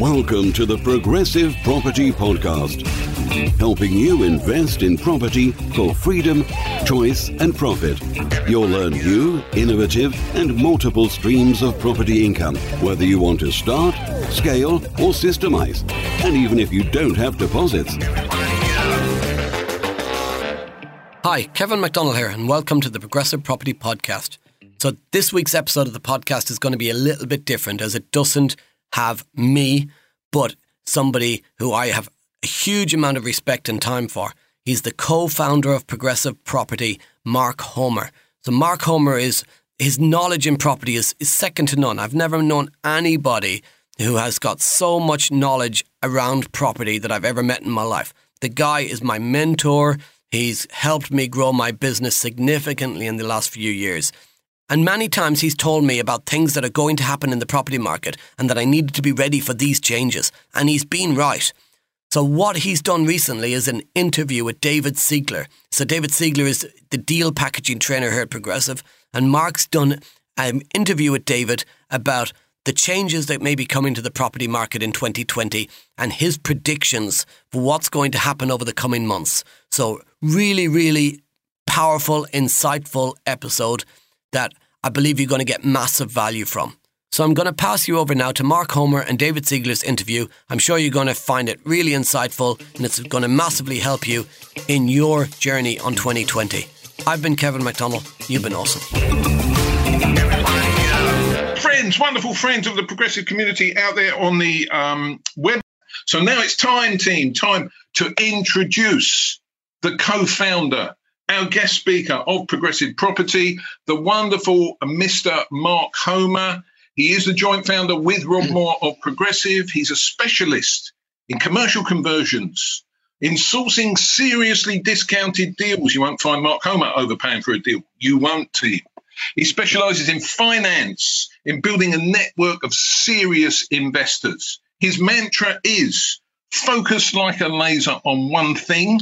Welcome to the Progressive Property Podcast, helping you invest in property for freedom, choice, and profit. You'll learn new, innovative, and multiple streams of property income, whether you want to start, scale, or systemize, and even if you don't have deposits. Hi, Kevin McDonald here, and welcome to the Progressive Property Podcast. So, this week's episode of the podcast is going to be a little bit different as it doesn't have me, but somebody who I have a huge amount of respect and time for. He's the co founder of Progressive Property, Mark Homer. So, Mark Homer is his knowledge in property is, is second to none. I've never known anybody who has got so much knowledge around property that I've ever met in my life. The guy is my mentor. He's helped me grow my business significantly in the last few years. And many times he's told me about things that are going to happen in the property market and that I needed to be ready for these changes. And he's been right. So, what he's done recently is an interview with David Siegler. So, David Siegler is the deal packaging trainer here at Progressive. And Mark's done an interview with David about the changes that may be coming to the property market in 2020 and his predictions for what's going to happen over the coming months. So, really, really powerful, insightful episode that I believe you're going to get massive value from. So I'm going to pass you over now to Mark Homer and David Siegler's interview. I'm sure you're going to find it really insightful and it's going to massively help you in your journey on 2020. I've been Kevin McDonald. You've been awesome. Friends, wonderful friends of the progressive community out there on the um, web. So now it's time, team, time to introduce the co founder our guest speaker of Progressive Property, the wonderful Mr. Mark Homer. He is the joint founder with Rob Moore of Progressive. He's a specialist in commercial conversions, in sourcing seriously discounted deals. You won't find Mark Homer overpaying for a deal. You won't, team. He specializes in finance, in building a network of serious investors. His mantra is focus like a laser on one thing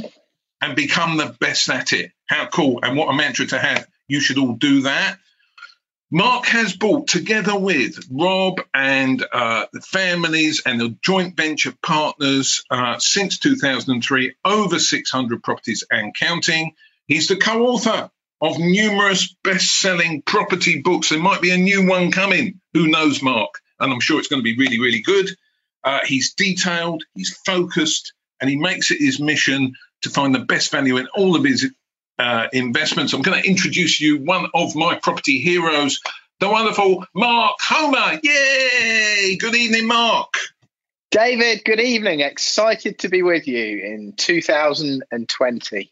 and become the best at it. How cool and what a mantra to have. You should all do that. Mark has bought together with Rob and uh, the families and the joint venture partners uh, since 2003 over 600 properties and counting. He's the co author of numerous best selling property books. There might be a new one coming. Who knows, Mark? And I'm sure it's going to be really, really good. Uh, he's detailed, he's focused, and he makes it his mission to find the best value in all of his uh, investments. I'm going to introduce you one of my property heroes, the wonderful Mark Homer. Yay! Good evening, Mark. David, good evening. Excited to be with you in 2020.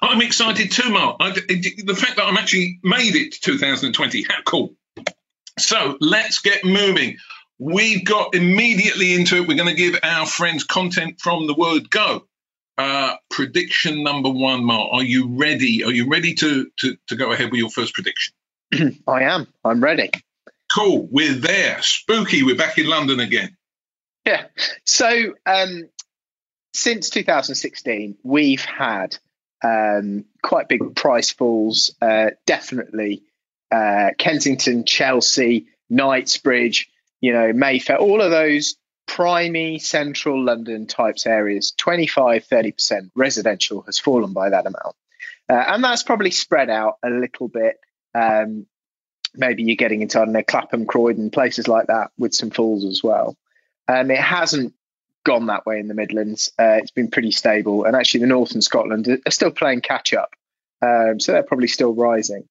I'm excited too, Mark. I, the fact that I'm actually made it to 2020, how cool. So let's get moving. We've got immediately into it. We're going to give our friends content from the word go. Uh, prediction number one, Mark. Are you ready? Are you ready to, to, to go ahead with your first prediction? I am. I'm ready. Cool. We're there. Spooky. We're back in London again. Yeah. So um, since 2016, we've had um, quite big price falls. Uh, definitely uh, Kensington, Chelsea, Knightsbridge, you know, Mayfair, all of those primary central London types areas, 25, 30% residential has fallen by that amount. Uh, and that's probably spread out a little bit. Um, maybe you're getting into, I don't know, Clapham, Croydon, places like that with some falls as well. Um, it hasn't gone that way in the Midlands. Uh, it's been pretty stable. And actually, the North and Scotland are still playing catch up. Um, so they're probably still rising.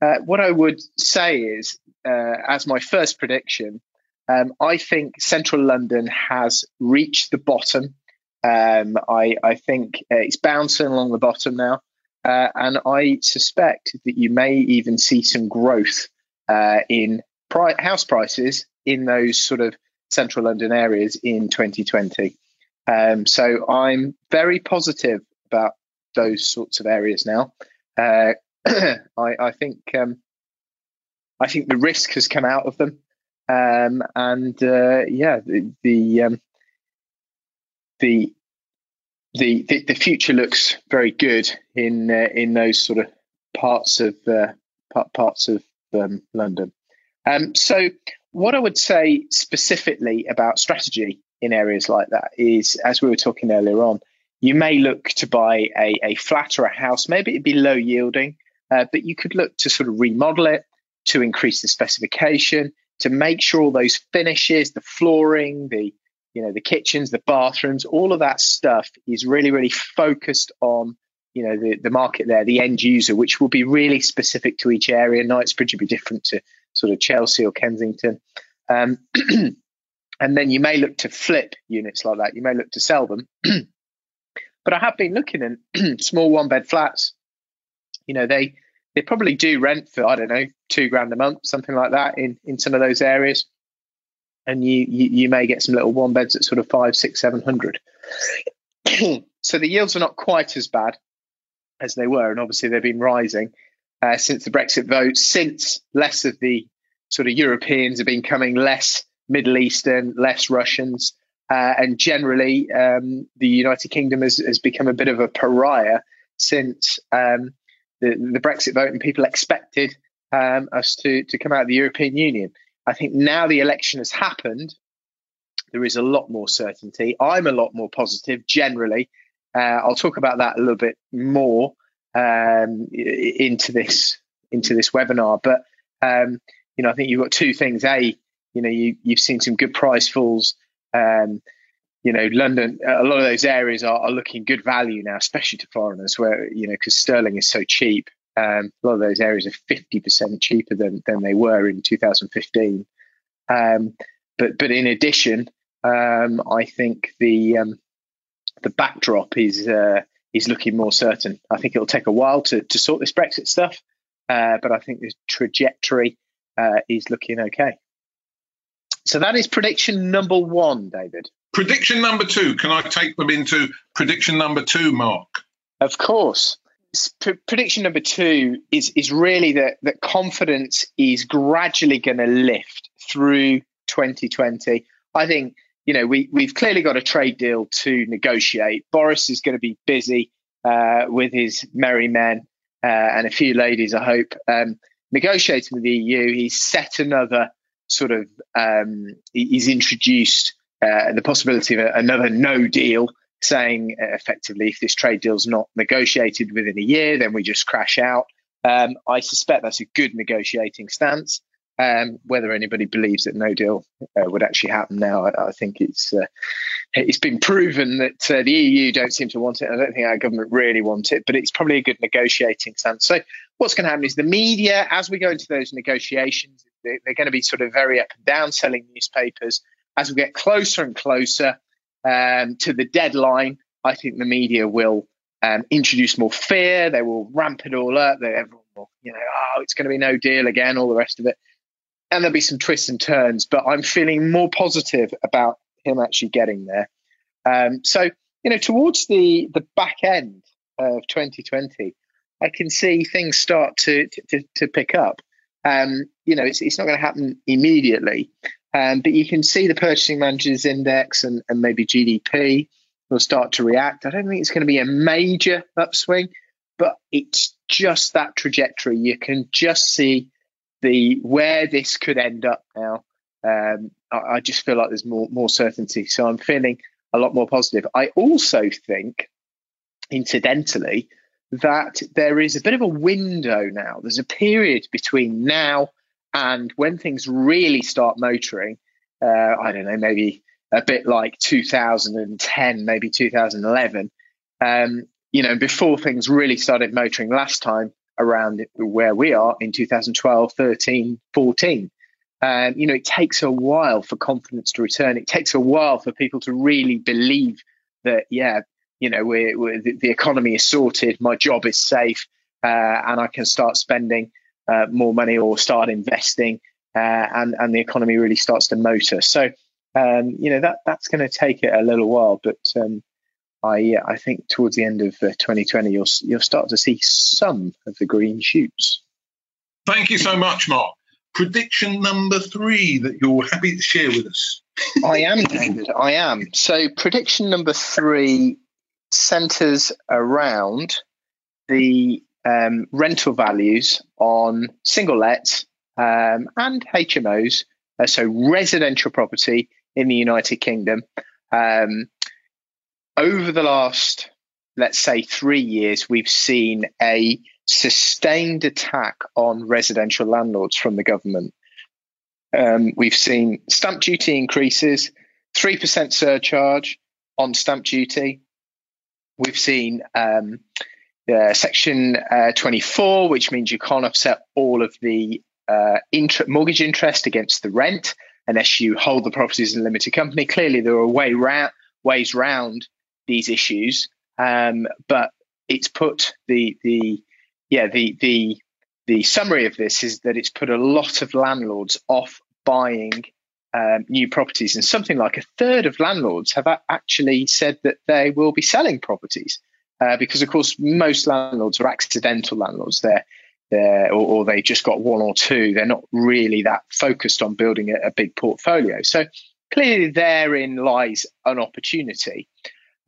Uh, what I would say is, uh, as my first prediction, um, I think central London has reached the bottom. Um, I, I, think uh, it's bouncing along the bottom now. Uh, and I suspect that you may even see some growth uh, in pri- house prices in those sort of central London areas in 2020. Um, so I'm very positive about those sorts of areas now. Uh, I, I, think um, I think the risk has come out of them. Um, and uh, yeah, the the, um, the the, the future looks very good in uh, in those sort of parts of uh, parts of um, London. Um, so what I would say specifically about strategy in areas like that is, as we were talking earlier on, you may look to buy a, a flat or a house. Maybe it'd be low yielding, uh, but you could look to sort of remodel it, to increase the specification, to make sure all those finishes, the flooring, the you know the kitchens, the bathrooms, all of that stuff is really really focused on you know the, the market there, the end user, which will be really specific to each area. Knightsbridge would be different to sort of Chelsea or Kensington. Um, and then you may look to flip units like that. You may look to sell them. but I have been looking in small one bed flats. You know, they they probably do rent for I don't know two grand a month, something like that in in some of those areas. And you you, you may get some little one beds at sort of five, six, seven hundred. so the yields are not quite as bad as they were, and obviously they've been rising uh, since the Brexit vote, since less of the sort of Europeans have been coming, less Middle Eastern, less Russians, uh, and generally um, the United Kingdom has, has, become a bit of a pariah since um, the, the, Brexit vote, and people expected um, us to to come out of the European Union. I think now the election has happened, there is a lot more certainty. I'm a lot more positive generally uh, I'll talk about that a little bit more um, into this into this webinar. But um, you know, I think you've got two things. A, you know, you you've seen some good price falls. Um, you know, London, a lot of those areas are, are, looking good value now, especially to foreigners, where you know because sterling is so cheap. Um, a lot of those areas are fifty percent cheaper than than they were in 2015. Um, but but in addition, um, I think the um, the backdrop is uh, is looking more certain. I think it'll take a while to to sort this Brexit stuff, uh, but I think the trajectory uh, is looking okay. So that is prediction number one, David. Prediction number two. Can I take them into prediction number two, Mark? Of course. P- prediction number two is is really that that confidence is gradually going to lift through 2020. I think you know, we, we've clearly got a trade deal to negotiate. Boris is going to be busy uh, with his merry men uh, and a few ladies, I hope, um, negotiating with the EU. He's set another sort of, um, he's introduced uh, the possibility of another no deal, saying uh, effectively, if this trade deal is not negotiated within a year, then we just crash out. Um, I suspect that's a good negotiating stance. Um, whether anybody believes that no deal uh, would actually happen now, I, I think it's uh, it's been proven that uh, the EU don't seem to want it. I don't think our government really want it, but it's probably a good negotiating stance. So what's going to happen is the media, as we go into those negotiations, they're, they're going to be sort of very up and down selling newspapers. As we get closer and closer um, to the deadline, I think the media will um, introduce more fear. They will ramp it all up. They, everyone will, you know, oh, it's going to be no deal again, all the rest of it and there'll be some twists and turns, but I'm feeling more positive about him actually getting there. Um, so, you know, towards the the back end of 2020, I can see things start to to, to pick up. Um, you know, it's it's not going to happen immediately, um, but you can see the purchasing managers index and, and maybe GDP will start to react. I don't think it's going to be a major upswing, but it's just that trajectory. You can just see the where this could end up now, um, I, I, just feel like there's more more certainty. So I'm feeling a lot more positive. I also think, incidentally, that there is a bit of a window now. There's a period between now and when things really start motoring. Uh, I don't know, maybe a bit like 2010, maybe 2011. Um, you know, before things really started motoring last time, around where we are in 2012, 13, 14. Um, you know, it takes a while for confidence to return. It takes a while for people to really believe that, yeah, you know, we're, we're, the, the, economy is sorted, my job is safe, uh, and I can start spending uh, more money or start investing, uh, and and the economy really starts to motor. So, um, you know, that that's going to take it a little while, but um, I uh, I think towards the end of uh, 2020 you'll you'll start to see some of the green shoots. Thank you so much, Mark. Prediction number three that you're happy to share with us. I am, David. I am. So prediction number three centres around the um, rental values on single lets um, and HMOs uh, so residential property in the United Kingdom. Um, over the last, let's say, three years, we've seen a sustained attack on residential landlords from the government. Um, we've seen stamp duty increases, 3% surcharge on stamp duty. We've seen um, uh, Section uh, 24, which means you can't offset all of the uh, inter- mortgage interest against the rent unless you hold the properties in a limited company. Clearly, there are way ra- ways round these issues, um, but it's put the the yeah the the the summary of this is that it's put a lot of landlords off buying um, new properties, and something like a third of landlords have actually said that they will be selling properties uh, because, of course, most landlords are accidental landlords. They're or, or, they just got one or two. They're not really that focused on building a, a big portfolio. So clearly, therein lies an opportunity.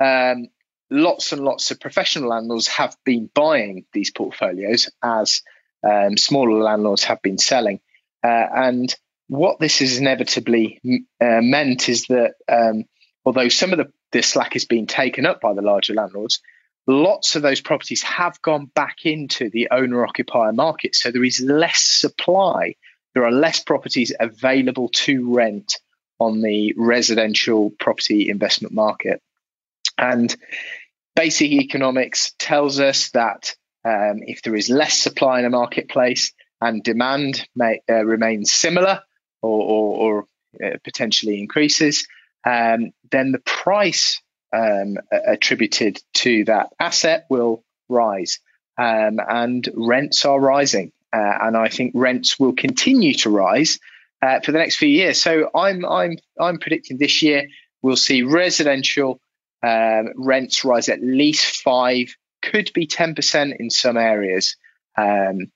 Um, lots and lots of professional landlords have been buying these portfolios as um, smaller landlords have been selling. Uh, and what this has inevitably uh, meant is that um, although some of the, the slack is being taken up by the larger landlords, lots of those properties have gone back into the owner occupier market. So there is less supply. There are less properties available to rent on the residential property investment market. And basic economics tells us that um, if there is less supply in a marketplace and demand may uh, remain similar or, or, or uh, potentially increases, um, then the price um, attributed to that asset will rise. Um, and rents are rising. Uh, and I think rents will continue to rise uh, for the next few years. So I'm, I'm, I'm predicting this year we'll see residential um, rents rise at least five, could be 10% in some areas, um,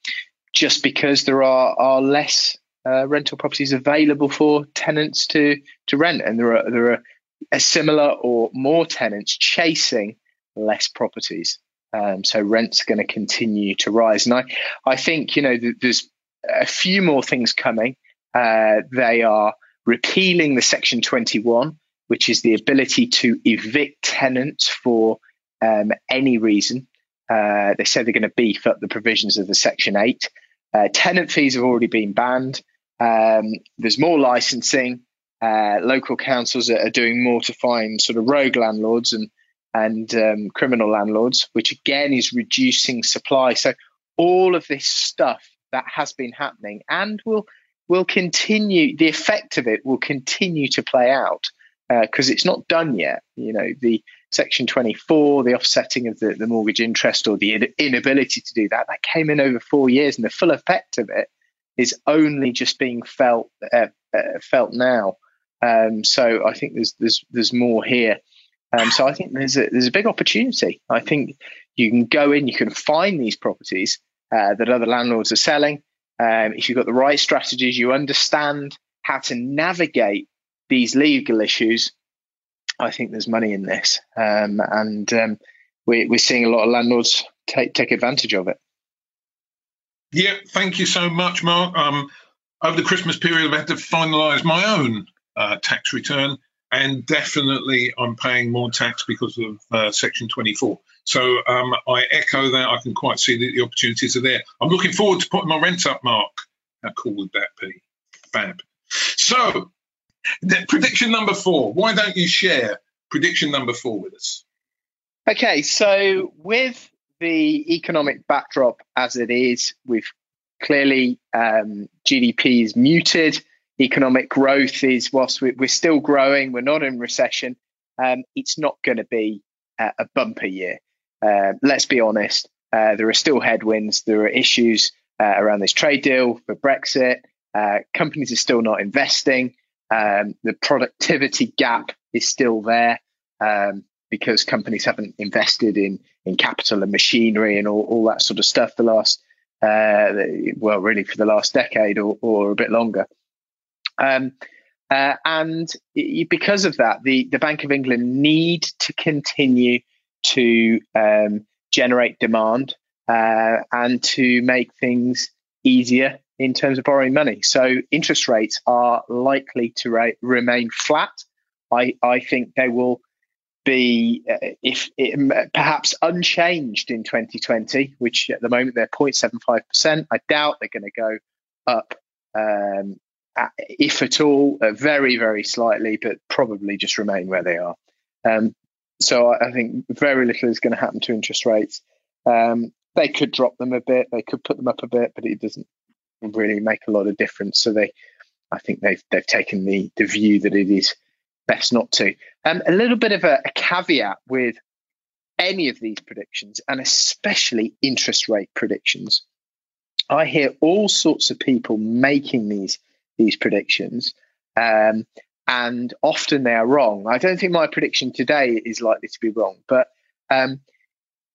just because there are, are less uh, rental properties available for tenants to, to rent. And there are, there are a similar or more tenants chasing less properties. Um, so rents are going to continue to rise. And I, I think, you know, th- there's a few more things coming. Uh, they are repealing the Section 21, which is the ability to evict tenants for um, any reason. Uh, they said they're going to beef up the provisions of the Section 8. Uh, tenant fees have already been banned. Um, there's more licensing. Uh, local councils are, are, doing more to find sort of rogue landlords and and um, criminal landlords, which again is reducing supply. So all of this stuff that has been happening and will will continue. The effect of it will continue to play out because uh, it's not done yet. You know, the Section 24, the offsetting of the, the mortgage interest or the inability to do that, that came in over four years, and the full effect of it is only just being felt uh, uh, felt now. Um, so I think there's there's there's more here. Um, so I think there's a there's a big opportunity. I think you can go in, you can find these properties uh, that other landlords are selling. Um, if you've got the right strategies, you understand how to navigate these legal issues. I think there's money in this, um, and um, we, we're seeing a lot of landlords take take advantage of it. Yeah, thank you so much, Mark. Um, over the Christmas period, I've had to finalise my own uh, tax return, and definitely I'm paying more tax because of uh, Section 24. So um, I echo that. I can quite see that the opportunities are there. I'm looking forward to putting my rent up, Mark. How cool would that be? Fab. So, prediction number four. Why don't you share prediction number four with us? Okay, so with the economic backdrop as it is, we've clearly um, GDP is muted economic growth is, whilst we're still growing, we're not in recession, um, it's not going to be a, a bumper year. Uh, let's be honest, uh, there are still headwinds, there are issues uh, around this trade deal for Brexit. Uh, companies are still not investing. Um, the productivity gap is still there um, because companies haven't invested in in capital and machinery and all, all that sort of stuff the last uh, well, really for the last decade or, or a bit longer. Um, uh, and because of that, the, the Bank of England need to continue to um, generate demand uh, and to make things easier in terms of borrowing money. So interest rates are likely to remain flat. I, I think they will be, uh, if it, perhaps unchanged in 2020, which at the moment they're 0.75%. I doubt they're going to go up, um, if at all, uh, very, very slightly, but probably just remain where they are. Um, so I, I think very little is going to happen to interest rates. Um, they could drop them a bit, they could put them up a bit, but it doesn't really make a lot of difference. So they, I think they've they've taken the the view that it is best not to. Um, a little bit of a, a caveat with any of these predictions, and especially interest rate predictions. I hear all sorts of people making these these predictions, um, and often they are wrong. I don't think my prediction today is likely to be wrong, but um,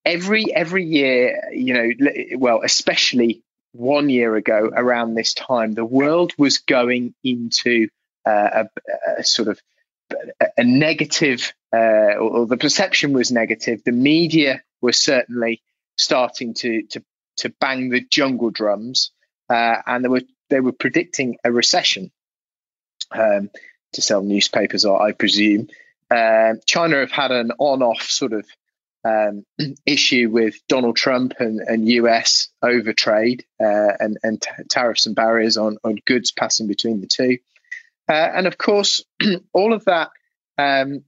every every year, you know, well, especially one year ago around this time, the world was going into uh, a, a, sort of a negative, uh, or the perception was negative. The media was certainly starting to to to bang the jungle drums, uh, and there were they were predicting a recession um, to sell newspapers, I presume. Uh, China have had an on-off sort of um, issue with Donald Trump and, and US over trade uh, and, and t- tariffs and barriers on, on goods passing between the two. Uh, and of course, all of that, um,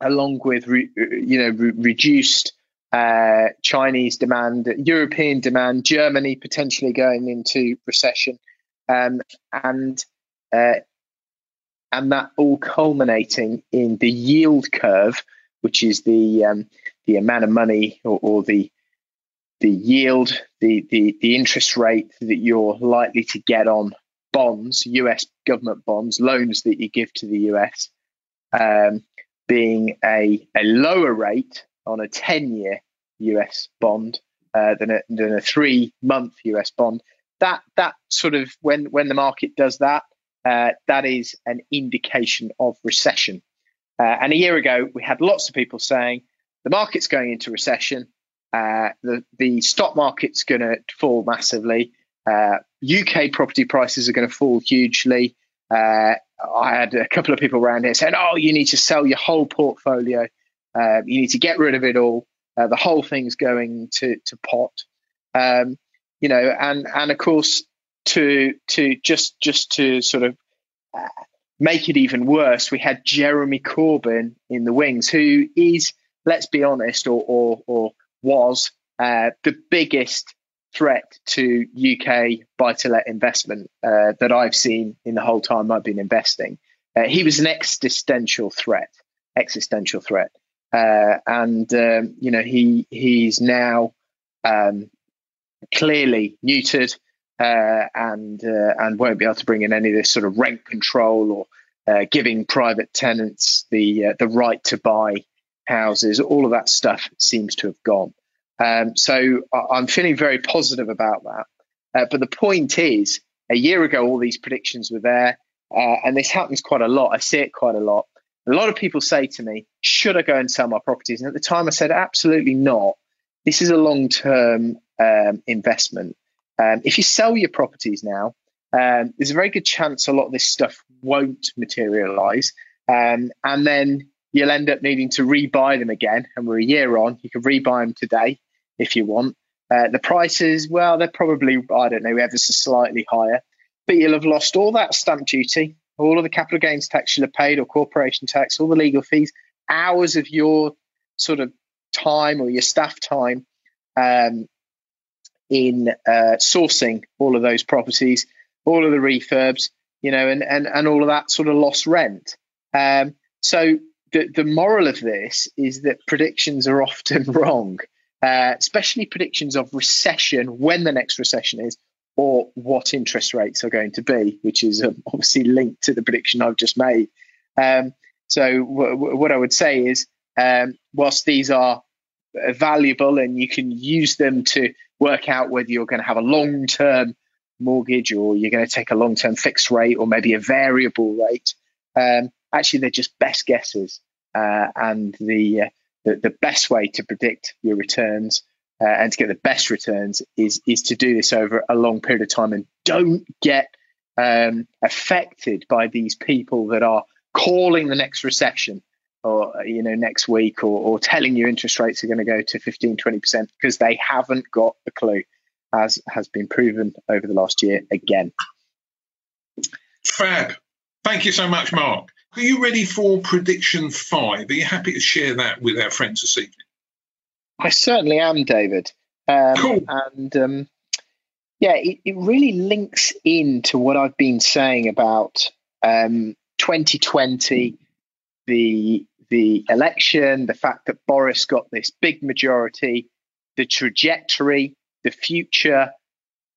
along with re- you know re- reduced uh, Chinese demand, European demand, Germany potentially going into recession, um, and uh, and that all culminating in the yield curve, which is the um, the amount of money or, or the the yield, the, the the interest rate that you're likely to get on bonds, US government bonds, loans that you give to the US, um, being a, a lower rate on a 10 year US bond uh, than a, than a three month US bond. That that sort of when when the market does that, uh, that is an indication of recession. Uh, and a year ago, we had lots of people saying the market's going into recession. Uh, the the stock market's going to fall massively. Uh, UK property prices are going to fall hugely. Uh, I had a couple of people around here saying, "Oh, you need to sell your whole portfolio. Uh, you need to get rid of it all. Uh, the whole thing's going to to pot." Um, you know, and and of course, to to just just to sort of uh, make it even worse, we had Jeremy Corbyn in the wings, who is let's be honest, or or, or was uh, the biggest threat to UK buy to let investment uh, that I've seen in the whole time I've been investing. Uh, he was an existential threat, existential threat, uh, and um, you know he he's now um, clearly neutered uh, and uh, and won't be able to bring in any of this sort of rent control or giving private tenants the the right to buy houses, all of that stuff seems to have gone. Um, so I'm feeling very positive about that. Uh, but the point is, a year ago, all these predictions were there, uh, and this happens quite a lot. I see it quite a lot. A lot of people say to me, Should I go and sell my properties? And at the time, I said, Absolutely not. This is a long term um, investment. Um, if you sell your properties now, um, there's a very good chance a lot of this stuff won't materialize. Um, and then you'll end up needing to rebuy them again. And we're a year on. You can rebuy them today if you want. Uh, the prices, well, they're probably, I don't know, ever so slightly higher. But you'll have lost all that stamp duty, all of the capital gains tax you'll have paid, or corporation tax, all the legal fees, hours of your sort of time or your staff time um, in uh, sourcing all of those properties, all of the refurbs, you know, and and and all of that sort of lost rent. Um, so the, the moral of this is that predictions are often wrong, uh, especially predictions of recession, when the next recession is, or what interest rates are going to be, which is um, obviously linked to the prediction I've just made. Um, so, w- w- what I would say is, um, whilst these are valuable and you can use them to work out whether you're going to have a long term mortgage or you're going to take a long term fixed rate or maybe a variable rate, um, actually they're just best guesses, uh, and the, uh, the, the best way to predict your returns uh, and to get the best returns is is to do this over a long period of time and don't get um, affected by these people that are calling the next recession or you know next week or, or telling you interest rates are going to go to 15 20% because they haven't got a clue as has been proven over the last year again. Fab. Thank you so much mark. Are you ready for prediction five? Are you happy to share that with our friends this evening? I certainly am david. Um, cool. and um, yeah it, it really links in to what i've been saying about um, 2020 the the election, the fact that Boris got this big majority, the trajectory, the future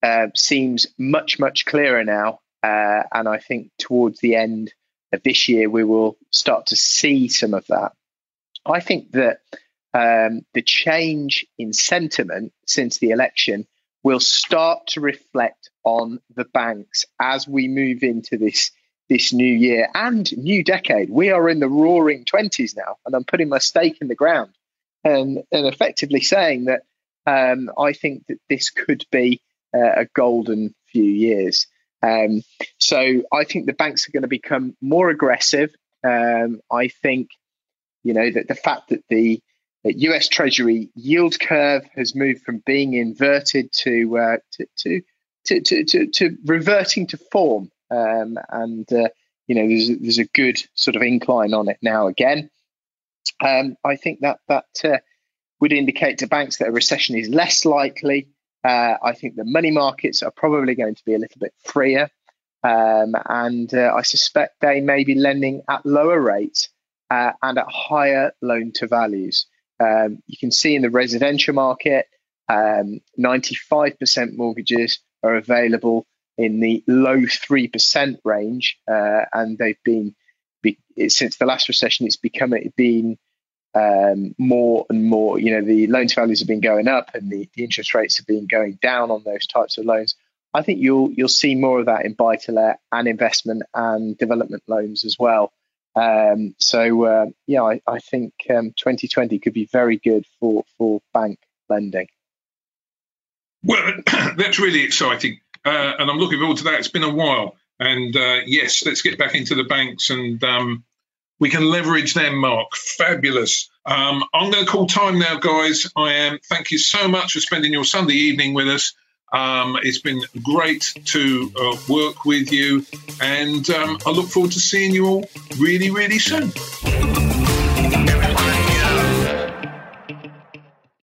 uh, seems much, much clearer now. Uh, and I think towards the end of this year, we will start to see some of that. I think that um, the change in sentiment since the election will start to reflect on the banks as we move into this this new year and new decade. We are in the roaring 20s now, and I'm putting my stake in the ground and, and effectively saying that um, I think that this could be uh, a golden few years. Um, so I think the banks are going to become more aggressive. Um, I think, you know, that the fact that the US Treasury yield curve has moved from being inverted to, uh, to, to, to, to, to, to reverting to form um, and uh, you know there's there's a good sort of incline on it now again. Um, I think that that uh, would indicate to banks that a recession is less likely. Uh, I think the money markets are probably going to be a little bit freer, um, and uh, I suspect they may be lending at lower rates uh, and at higher loan to values. Um, you can see in the residential market, 95% um, mortgages are available in the low 3% range. Uh, and they've been, be, since the last recession, it's become, it been um, more and more, you know, the loan to values have been going up and the, the interest rates have been going down on those types of loans. I think you'll you'll see more of that in buy to let and investment and development loans as well. Um, so uh, yeah, I, I think um, 2020 could be very good for for bank lending. Well, that's really exciting uh, and I'm looking forward to that. It's been a while, and uh, yes, let's get back into the banks and um, we can leverage them. Mark, fabulous. Um, I'm going to call time now, guys. I am. Thank you so much for spending your Sunday evening with us. Um, it's been great to uh, work with you, and um, I look forward to seeing you all really, really soon.